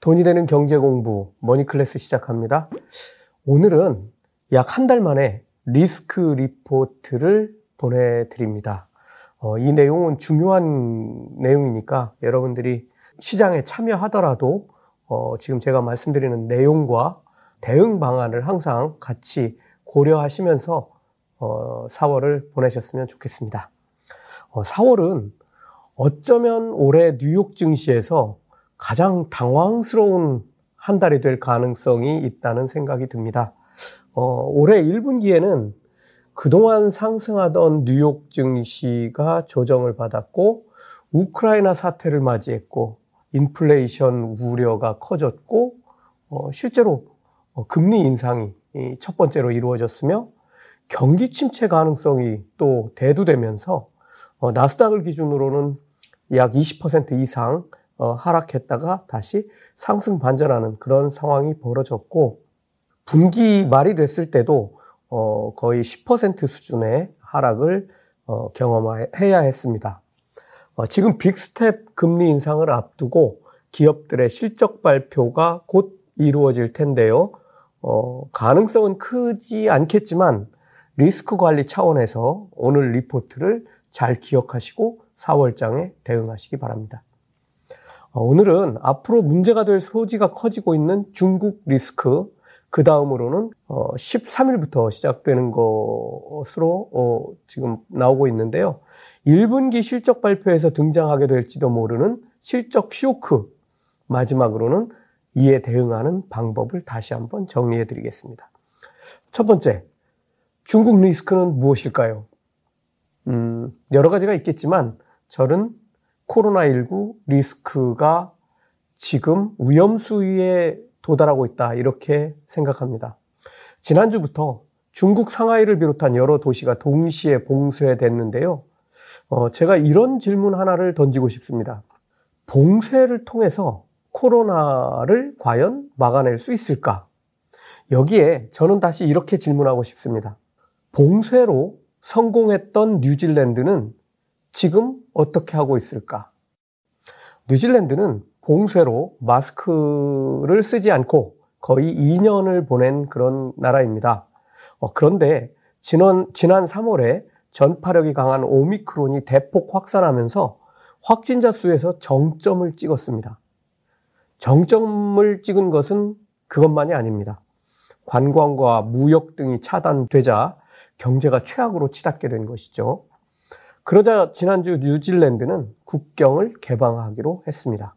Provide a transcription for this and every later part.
돈이 되는 경제 공부 머니 클래스 시작합니다. 오늘은 약 한 달 만에 리스크 리포트를 보내드립니다. 어, 이 내용은 중요한 내용이니까 여러분들이 시장에 참여하더라도 어, 지금 제가 말씀드리는 내용과 대응 방안을 항상 같이 고려하시면서 어, 4월을 보내셨으면 좋겠습니다. 어, 4월은 어쩌면 올해 뉴욕 증시에서 가장 당황스러운 한 달이 될 가능성이 있다는 생각이 듭니다. 어, 올해 1분기에는 그동안 상승하던 뉴욕 증시가 조정을 받았고 우크라이나 사태를 맞이했고 인플레이션 우려가 커졌고 어, 실제로 어, 금리 인상이 첫 번째로 이루어졌으며 경기 침체 가능성이 또 대두되면서 어, 나스닥을 기준으로는 약 20% 이상 어, 하락했다가 다시 상승 반전하는 그런 상황이 벌어졌고 분기 말이 됐을 때도 어, 거의 10% 수준의 하락을 어, 경험해야 했습니다. 어, 지금 빅스텝 금리 인상을 앞두고 기업들의 실적 발표가 곧 이루어질 텐데요. 어, 가능성은 크지 않겠지만 리스크 관리 차원에서 오늘 리포트를 잘 기억하시고 4월장에 대응하시기 바랍니다. 어, 오늘은 앞으로 문제가 될 소지가 커지고 있는 중국 리스크, 그 다음으로는 13일부터 어, 시작되는 것으로 어, 지금 나오고 있는데요. 1분기 실적 발표에서 등장하게 될지도 모르는 실적 쇼크, 마지막으로는 이에 대응하는 방법을 다시 한번 정리해 드리겠습니다. 첫 번째, 중국 리스크는 무엇일까요? 음, 여러 가지가 있겠지만 저는 코로나19 리스크가 지금 위험 수위에 도달하고 있다. 이렇게 생각합니다. 지난주부터 중국 상하이를 비롯한 여러 도시가 동시에 봉쇄됐는데요. 어, 제가 이런 질문 하나를 던지고 싶습니다. 봉쇄를 통해서 코로나를 과연 막아낼 수 있을까? 여기에 저는 다시 이렇게 질문하고 싶습니다. 봉쇄로 성공했던 뉴질랜드는 지금 어떻게 하고 있을까? 뉴질랜드는 봉쇄로 마스크를 쓰지 않고 거의 2년을 보낸 그런 나라입니다. 어, 그런데 지난, 지난 3월에 전파력이 강한 오미크론이 대폭 확산하면서 확진자 수에서 정점을 찍었습니다. 정점을 찍은 것은 그것만이 아닙니다. 관광과 무역 등이 차단되자 경제가 최악으로 치닫게 된 것이죠. 그러자 지난주 뉴질랜드는 국경을 개방하기로 했습니다.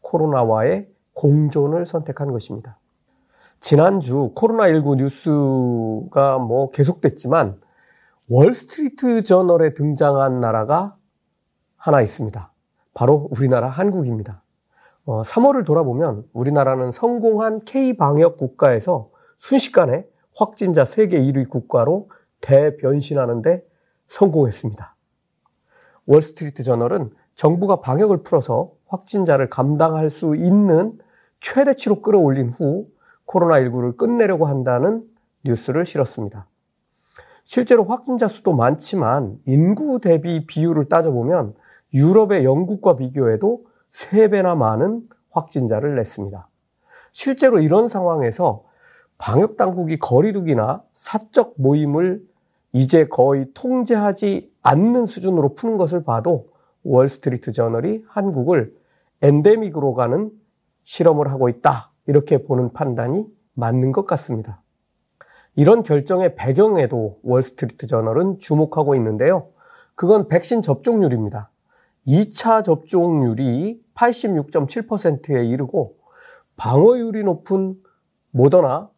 코로나와의 공존을 선택한 것입니다. 지난주 코로나19 뉴스가 뭐 계속됐지만 월스트리트 저널에 등장한 나라가 하나 있습니다. 바로 우리나라 한국입니다. 어, 3월을 돌아보면 우리나라는 성공한 K 방역 국가에서 순식간에 확진자 세계 1위 국가로 대변신하는데 성공했습니다. 월스트리트 저널은 정부가 방역을 풀어서 확진자를 감당할 수 있는 최대치로 끌어올린 후 코로나19를 끝내려고 한다는 뉴스를 실었습니다. 실제로 확진자 수도 많지만 인구 대비 비율을 따져보면 유럽의 영국과 비교해도 3배나 많은 확진자를 냈습니다. 실제로 이런 상황에서 방역 당국이 거리두기나 사적 모임을 이제 거의 통제하지 않는 수준으로 푸는 것을 봐도 월스트리트 저널이 한국을 엔데믹으로 가는 실험을 하고 있다. 이렇게 보는 판단이 맞는 것 같습니다. 이런 결정의 배경에도 월스트리트 저널은 주목하고 있는데요. 그건 백신 접종률입니다. 2차 접종률이 86.7%에 이르고 방어율이 높은 모더나,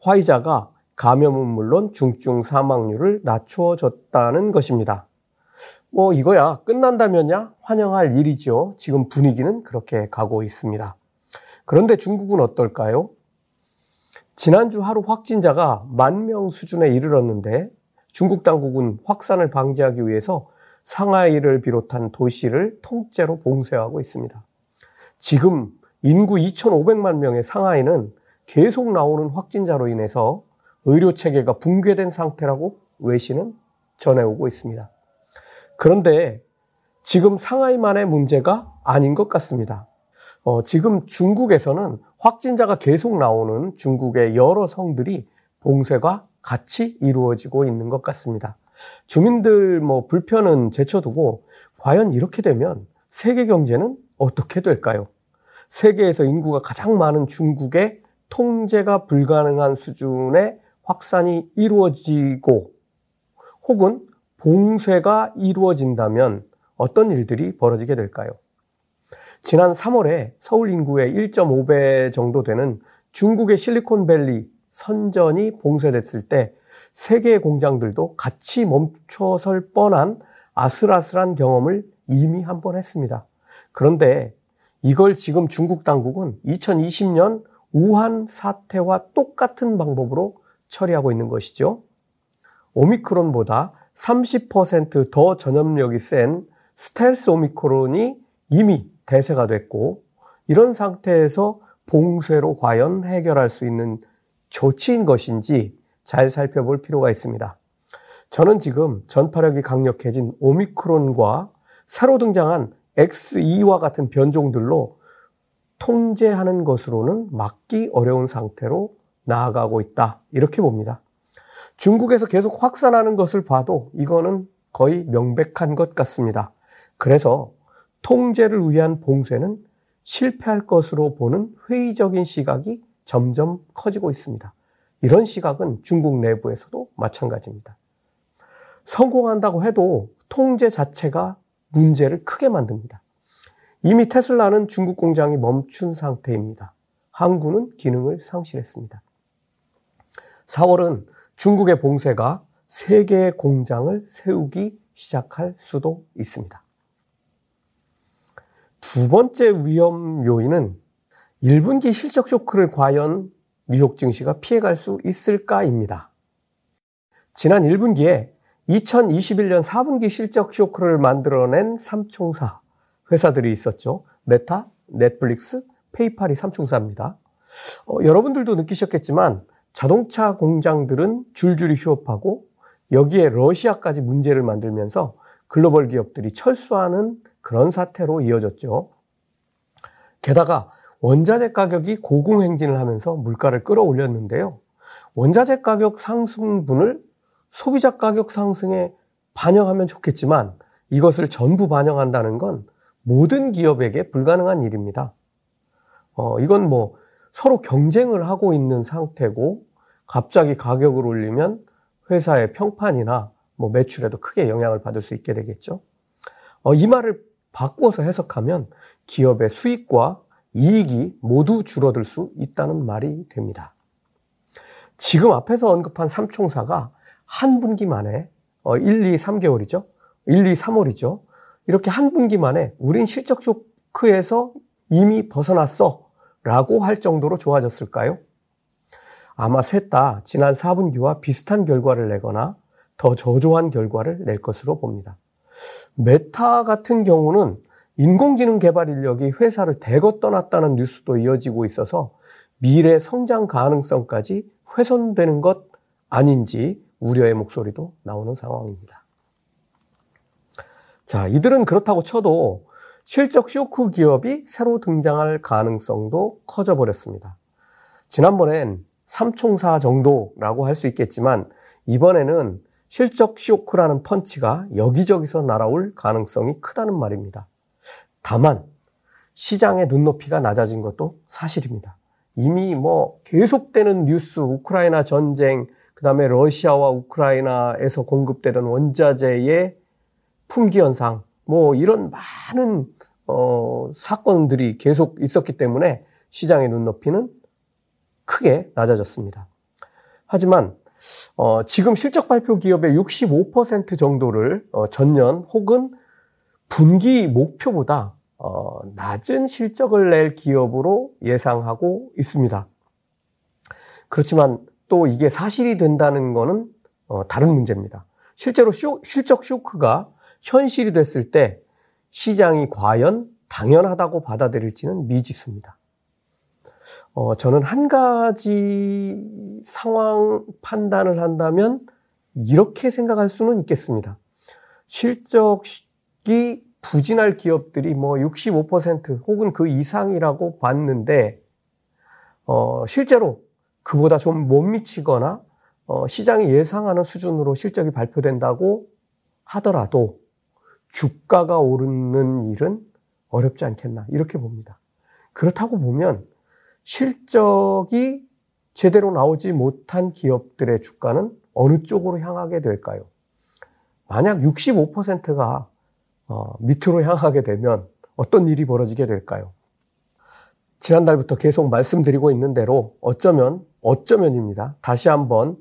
화이자가 감염은 물론 중증 사망률을 낮추어 줬다는 것입니다. 뭐 이거야 끝난다면야 환영할 일이죠. 지금 분위기는 그렇게 가고 있습니다. 그런데 중국은 어떨까요? 지난주 하루 확진자가 만 명 수준에 이르렀는데 중국 당국은 확산을 방지하기 위해서 상하이를 비롯한 도시를 통째로 봉쇄하고 있습니다. 지금 인구 2,500만 명의 상하이는 계속 나오는 확진자로 인해서 의료 체계가 붕괴된 상태라고 외신은 전해오고 있습니다. 그런데 지금 상하이만의 문제가 아닌 것 같습니다. 어, 지금 중국에서는 확진자가 계속 나오는 중국의 여러 성들이 봉쇄가 같이 이루어지고 있는 것 같습니다. 주민들 뭐 불편은 제쳐두고 과연 이렇게 되면 세계 경제는 어떻게 될까요? 세계에서 인구가 가장 많은 중국의 통제가 불가능한 수준의 확산이 이루어지고 혹은 봉쇄가 이루어진다면 어떤 일들이 벌어지게 될까요? 지난 3월에 서울 인구의 1.5배 정도 되는 중국의 실리콘밸리 선전이 봉쇄됐을 때 세계의 공장들도 같이 멈춰설 뻔한 아슬아슬한 경험을 이미 한 번 했습니다. 그런데 이걸 지금 중국 당국은 2020년 우한 사태와 똑같은 방법으로 처리하고 있는 것이죠. 오미크론보다 30%더 전염력이 센 스텔스 오미크론이 이미 대세가 됐고 이런 상태에서 봉쇄로 과연 해결할 수 있는 조치인 것인지 잘 살펴볼 필요가 있습니다. 저는 지금 전파력이 강력해진 오미크론과 새로 등장한 X2와 같은 변종들로 통제하는 것으로는 막기 어려운 상태로 나아가고 있다. 이렇게 봅니다. 중국에서 계속 확산하는 것을 봐도 이거는 거의 명백한 것 같습니다. 그래서 통제를 위한 봉쇄는 실패할 것으로 보는 회의적인 시각이 점점 커지고 있습니다. 이런 시각은 중국 내부에서도 마찬가지입니다. 성공한다고 해도 통제 자체가 문제를 크게 만듭니다. 이미 테슬라는 중국 공장이 멈춘 상태입니다. 항구는 기능을 상실했습니다. 4월은 중국의 봉쇄가 세계의 공장을 세우기 시작할 수도 있습니다. 두 번째 위험 요인은 1분기 실적 쇼크를 과연 뉴욕 증시가 피해갈 수 있을까입니다. 지난 1분기에 2021년 4분기 실적 쇼크를 만들어낸 삼총사 회사들이 있었죠. 메타, 넷플릭스, 페이팔이 삼총사입니다. 어, 여러분들도 느끼셨겠지만 자동차 공장들은 줄줄이 휴업하고 여기에 러시아까지 문제를 만들면서 글로벌 기업들이 철수하는 그런 사태로 이어졌죠. 게다가 원자재 가격이 고공행진을 하면서 물가를 끌어올렸는데요. 원자재 가격 상승분을 소비자 가격 상승에 반영하면 좋겠지만 이것을 전부 반영한다는 건 모든 기업에게 불가능한 일입니다. 어, 이건 뭐 서로 경쟁을 하고 있는 상태고 갑자기 가격을 올리면 회사의 평판이나 뭐 매출에도 크게 영향을 받을 수 있게 되겠죠. 어, 이 말을 바꾸어서 해석하면 기업의 수익과 이익이 모두 줄어들 수 있다는 말이 됩니다. 지금 앞에서 언급한 삼총사가 한 분기 만에 1, 2, 3개월이죠. 1, 2, 3월이죠. 이렇게 한 분기 만에 우린 실적 쇼크에서 이미 벗어났어 라고 할 정도로 좋아졌을까요? 아마 셋 다 지난 4분기와 비슷한 결과를 내거나 더 저조한 결과를 낼 것으로 봅니다. 메타 같은 경우는 인공지능 개발 인력이 회사를 대거 떠났다는 뉴스도 이어지고 있어서 미래 성장 가능성까지 훼손되는 것 아닌지 우려의 목소리도 나오는 상황입니다. 자, 이들은 그렇다고 쳐도 실적 쇼크 기업이 새로 등장할 가능성도 커져 버렸습니다. 지난번엔 삼총사 정도라고 할 수 있겠지만 이번에는 실적 쇼크라는 펀치가 여기저기서 날아올 가능성이 크다는 말입니다. 다만 시장의 눈높이가 낮아진 것도 사실입니다. 이미 뭐 계속되는 뉴스, 우크라이나 전쟁, 그 다음에 러시아와 우크라이나에서 공급되던 원자재의 품귀 현상, 뭐 이런 많은 어, 사건들이 계속 있었기 때문에 시장의 눈높이는 크게 낮아졌습니다. 하지만 어, 지금 실적 발표 기업의 65% 정도를 어, 전년 혹은 분기 목표보다 어, 낮은 실적을 낼 기업으로 예상하고 있습니다. 그렇지만 또 이게 사실이 된다는 것은 어, 다른 문제입니다. 실제로 쇼, 실적 쇼크가 현실이 됐을 때 시장이 과연 당연하다고 받아들일지는 미지수입니다. 어, 저는 한 가지 상황 판단을 한다면 이렇게 생각할 수는 있겠습니다. 실적이 부진할 기업들이 뭐 65% 혹은 그 이상이라고 봤는데 어, 실제로 그보다 좀 못 미치거나 어, 시장이 예상하는 수준으로 실적이 발표된다고 하더라도 주가가 오르는 일은 어렵지 않겠나 이렇게 봅니다. 그렇다고 보면 실적이 제대로 나오지 못한 기업들의 주가는 어느 쪽으로 향하게 될까요? 만약 65%가 어, 밑으로 향하게 되면 어떤 일이 벌어지게 될까요? 지난달부터 계속 말씀드리고 있는 대로 어쩌면, 어쩌면입니다. 다시 한번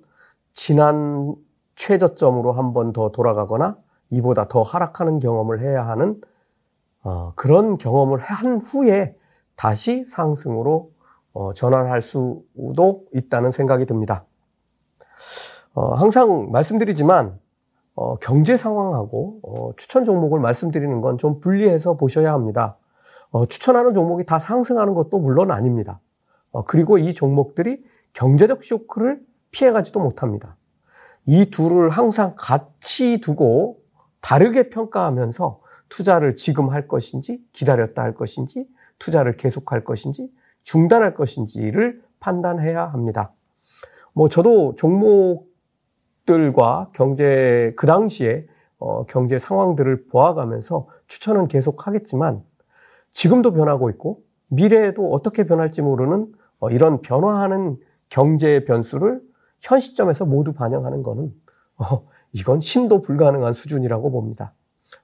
지난 최저점으로 한번 더 돌아가거나 이보다 더 하락하는 경험을 해야 하는 어, 그런 경험을 한 후에 다시 상승으로 어, 전환할 수도 있다는 생각이 듭니다. 어, 항상 말씀드리지만 어, 경제 상황하고 어, 추천 종목을 말씀드리는 건 좀 분리해서 보셔야 합니다. 어, 추천하는 종목이 다 상승하는 것도 물론 아닙니다. 어, 그리고 이 종목들이 경제적 쇼크를 피해가지도 못합니다. 이 둘을 항상 같이 두고 다르게 평가하면서 투자를 지금 할 것인지 기다렸다 할 것인지 투자를 계속할 것인지 중단할 것인지를 판단해야 합니다. 뭐 저도 종목들과 경제 그 당시에 어, 경제 상황들을 보아가면서 추천은 계속 하겠지만 지금도 변하고 있고 미래에도 어떻게 변할지 모르는 어, 이런 변화하는 경제 변수를 현 시점에서 모두 반영하는 것은 어, 이건 신도 불가능한 수준이라고 봅니다.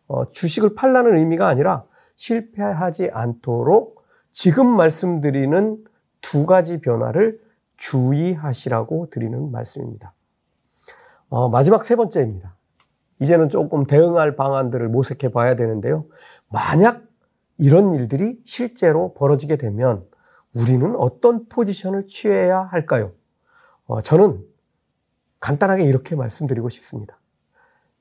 어, 주식을 팔라는 의미가 아니라 실패하지 않도록 지금 말씀드리는 두 가지 변화를 주의하시라고 드리는 말씀입니다. 어, 마지막 세 번째입니다. 이제는 조금 대응할 방안들을 모색해 봐야 되는데요. 만약 이런 일들이 실제로 벌어지게 되면 우리는 어떤 포지션을 취해야 할까요? 어, 저는 간단하게 이렇게 말씀드리고 싶습니다.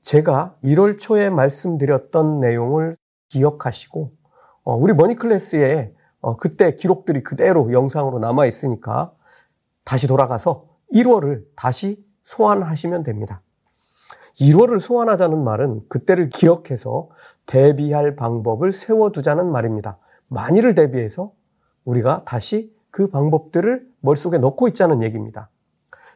제가 1월 초에 말씀드렸던 내용을 기억하시고 어, 우리 머니 클래스에 어, 그때 기록들이 그대로 영상으로 남아 있으니까 다시 돌아가서 1월을 다시 소환하시면 됩니다. 1월을 소환하자는 말은 그때를 기억해서 대비할 방법을 세워두자는 말입니다. 만일을 대비해서 우리가 다시 그 방법들을 머릿속에 넣고 있자는 얘기입니다.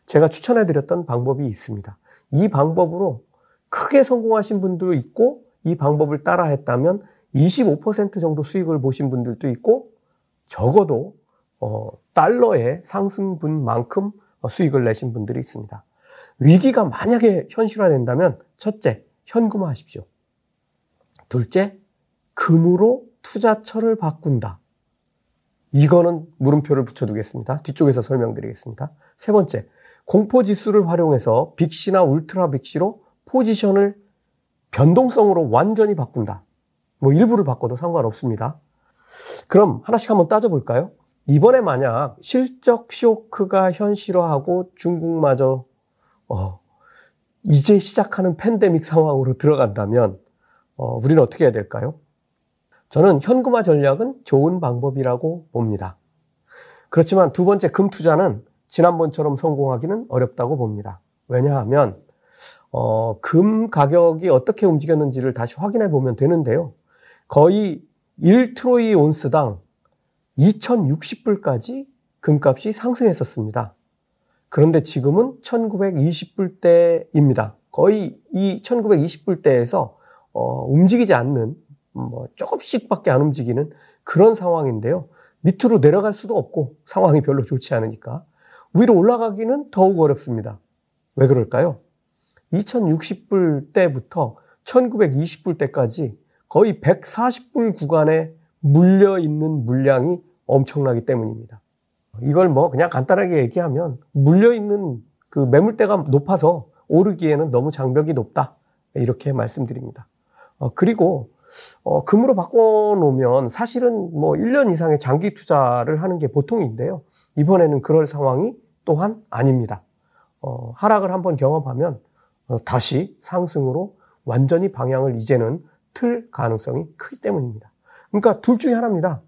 제가 추천해 드렸던 방법이 있습니다. 이 방법으로 크게 성공하신 분도 있고 이 방법을 따라 했다면 25% 정도 수익을 보신 분들도 있고 적어도 어, 달러의 상승분만큼 수익을 내신 분들이 있습니다. 위기가 만약에 현실화된다면 첫째, 현금화하십시오. 둘째, 금으로 투자처를 바꾼다. 이거는 물음표를 붙여두겠습니다. 뒤쪽에서 설명드리겠습니다. 세 번째, 공포 지수를 활용해서 빅시나 울트라 빅시로 포지션을 변동성으로 완전히 바꾼다. 뭐 일부를 바꿔도 상관없습니다. 그럼 하나씩 한번 따져볼까요? 이번에 만약 실적 쇼크가 현실화하고 중국마저 어, 이제 시작하는 팬데믹 상황으로 들어간다면 어, 우리는 어떻게 해야 될까요? 저는 현금화 전략은 좋은 방법이라고 봅니다. 그렇지만 두 번째 금 투자는 지난번처럼 성공하기는 어렵다고 봅니다. 왜냐하면 어, 금 가격이 어떻게 움직였는지를 다시 확인해 보면 되는데요. 거의 1트로이 온스당 2060불까지 금값이 상승했었습니다. 그런데 지금은 1920불대입니다. 거의 이 1920불대에서 어, 움직이지 않는 뭐 조금씩밖에 안 움직이는 그런 상황인데요. 밑으로 내려갈 수도 없고 상황이 별로 좋지 않으니까 위로 올라가기는 더욱 어렵습니다. 왜 그럴까요? 2060불 때부터 1920불 때까지 거의 140불 구간에 물려 있는 물량이 엄청나기 때문입니다. 이걸 뭐 그냥 간단하게 얘기하면 물려 있는 그 매물대가 높아서 오르기에는 너무 장벽이 높다. 이렇게 말씀드립니다. 어, 그리고 어, 금으로 바꿔 놓으면 사실은 뭐 1년 이상의 장기 투자를 하는 게 보통인데요. 이번에는 그럴 상황이 또한 아닙니다. 어, 하락을 한번 경험하면 어, 다시 상승으로 완전히 방향을 이제는 틀 가능성이 크기 때문입니다. 그러니까 둘 중에 하나입니다.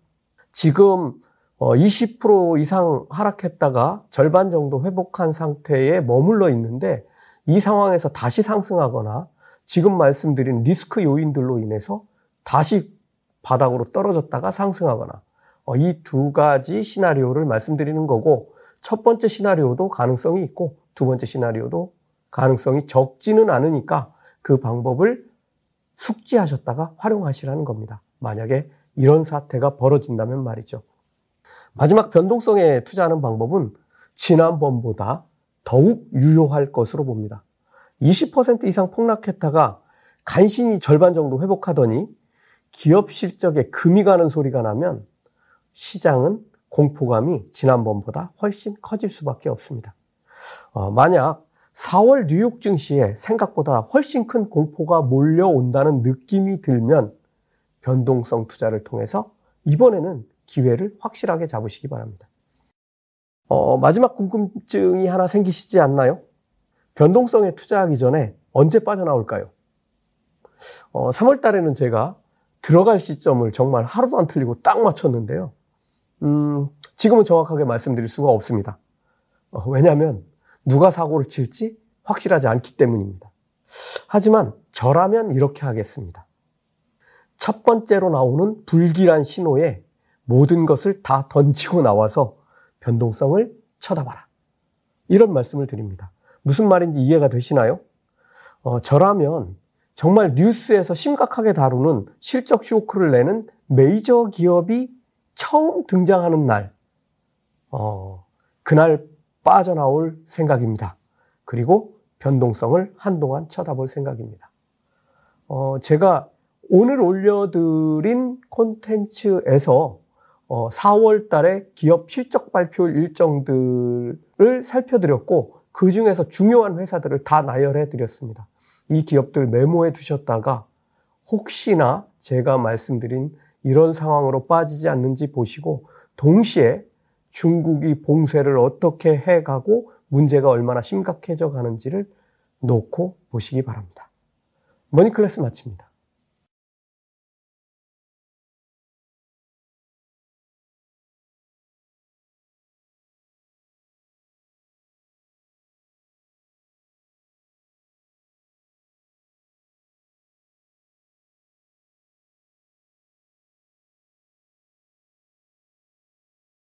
지금 20% 어, 이상 하락했다가 절반 정도 회복한 상태에 머물러 있는데 이 상황에서 다시 상승하거나 지금 말씀드린 리스크 요인들로 인해서 다시 바닥으로 떨어졌다가 상승하거나 어, 이 두 가지 시나리오를 말씀드리는 거고 첫 번째 시나리오도 가능성이 있고 두 번째 시나리오도 가능성이 적지는 않으니까 그 방법을 숙지하셨다가 활용하시라는 겁니다. 만약에 이런 사태가 벌어진다면 말이죠. 마지막 변동성에 투자하는 방법은 지난번보다 더욱 유효할 것으로 봅니다. 20% 이상 폭락했다가 간신히 절반 정도 회복하더니 기업 실적에 금이 가는 소리가 나면 시장은 공포감이 지난번보다 훨씬 커질 수밖에 없습니다. 어, 만약 4월 뉴욕 증시에 생각보다 훨씬 큰 공포가 몰려온다는 느낌이 들면 변동성 투자를 통해서 이번에는 기회를 확실하게 잡으시기 바랍니다. 어, 마지막 궁금증이 하나 생기시지 않나요? 변동성에 투자하기 전에 언제 빠져나올까요? 어, 3월 달에는 제가 들어갈 시점을 정말 하루도 안 틀리고 딱 맞췄는데요. 음, 지금은 정확하게 말씀드릴 수가 없습니다. 어, 왜냐하면 누가 사고를 칠지 확실하지 않기 때문입니다. 하지만 저라면 이렇게 하겠습니다. 첫 번째로 나오는 불길한 신호에 모든 것을 다 던지고 나와서 변동성을 쳐다봐라. 이런 말씀을 드립니다. 무슨 말인지 이해가 되시나요? 어, 저라면 정말 뉴스에서 심각하게 다루는 실적 쇼크를 내는 메이저 기업이 처음 등장하는 날, 어, 그날 빠져나올 생각입니다. 그리고 변동성을 한동안 쳐다볼 생각입니다. 어, 제가 오늘 올려드린 콘텐츠에서 어, 4월 달에 기업 실적 발표 일정들을 살펴드렸고 그 중에서 중요한 회사들을 다 나열해 드렸습니다. 이 기업들 메모해 두셨다가 혹시나 제가 말씀드린 이런 상황으로 빠지지 않는지 보시고 동시에 중국이 봉쇄를 어떻게 해가고 문제가 얼마나 심각해져 가는지를 놓고 보시기 바랍니다. 머니클래스 마칩니다.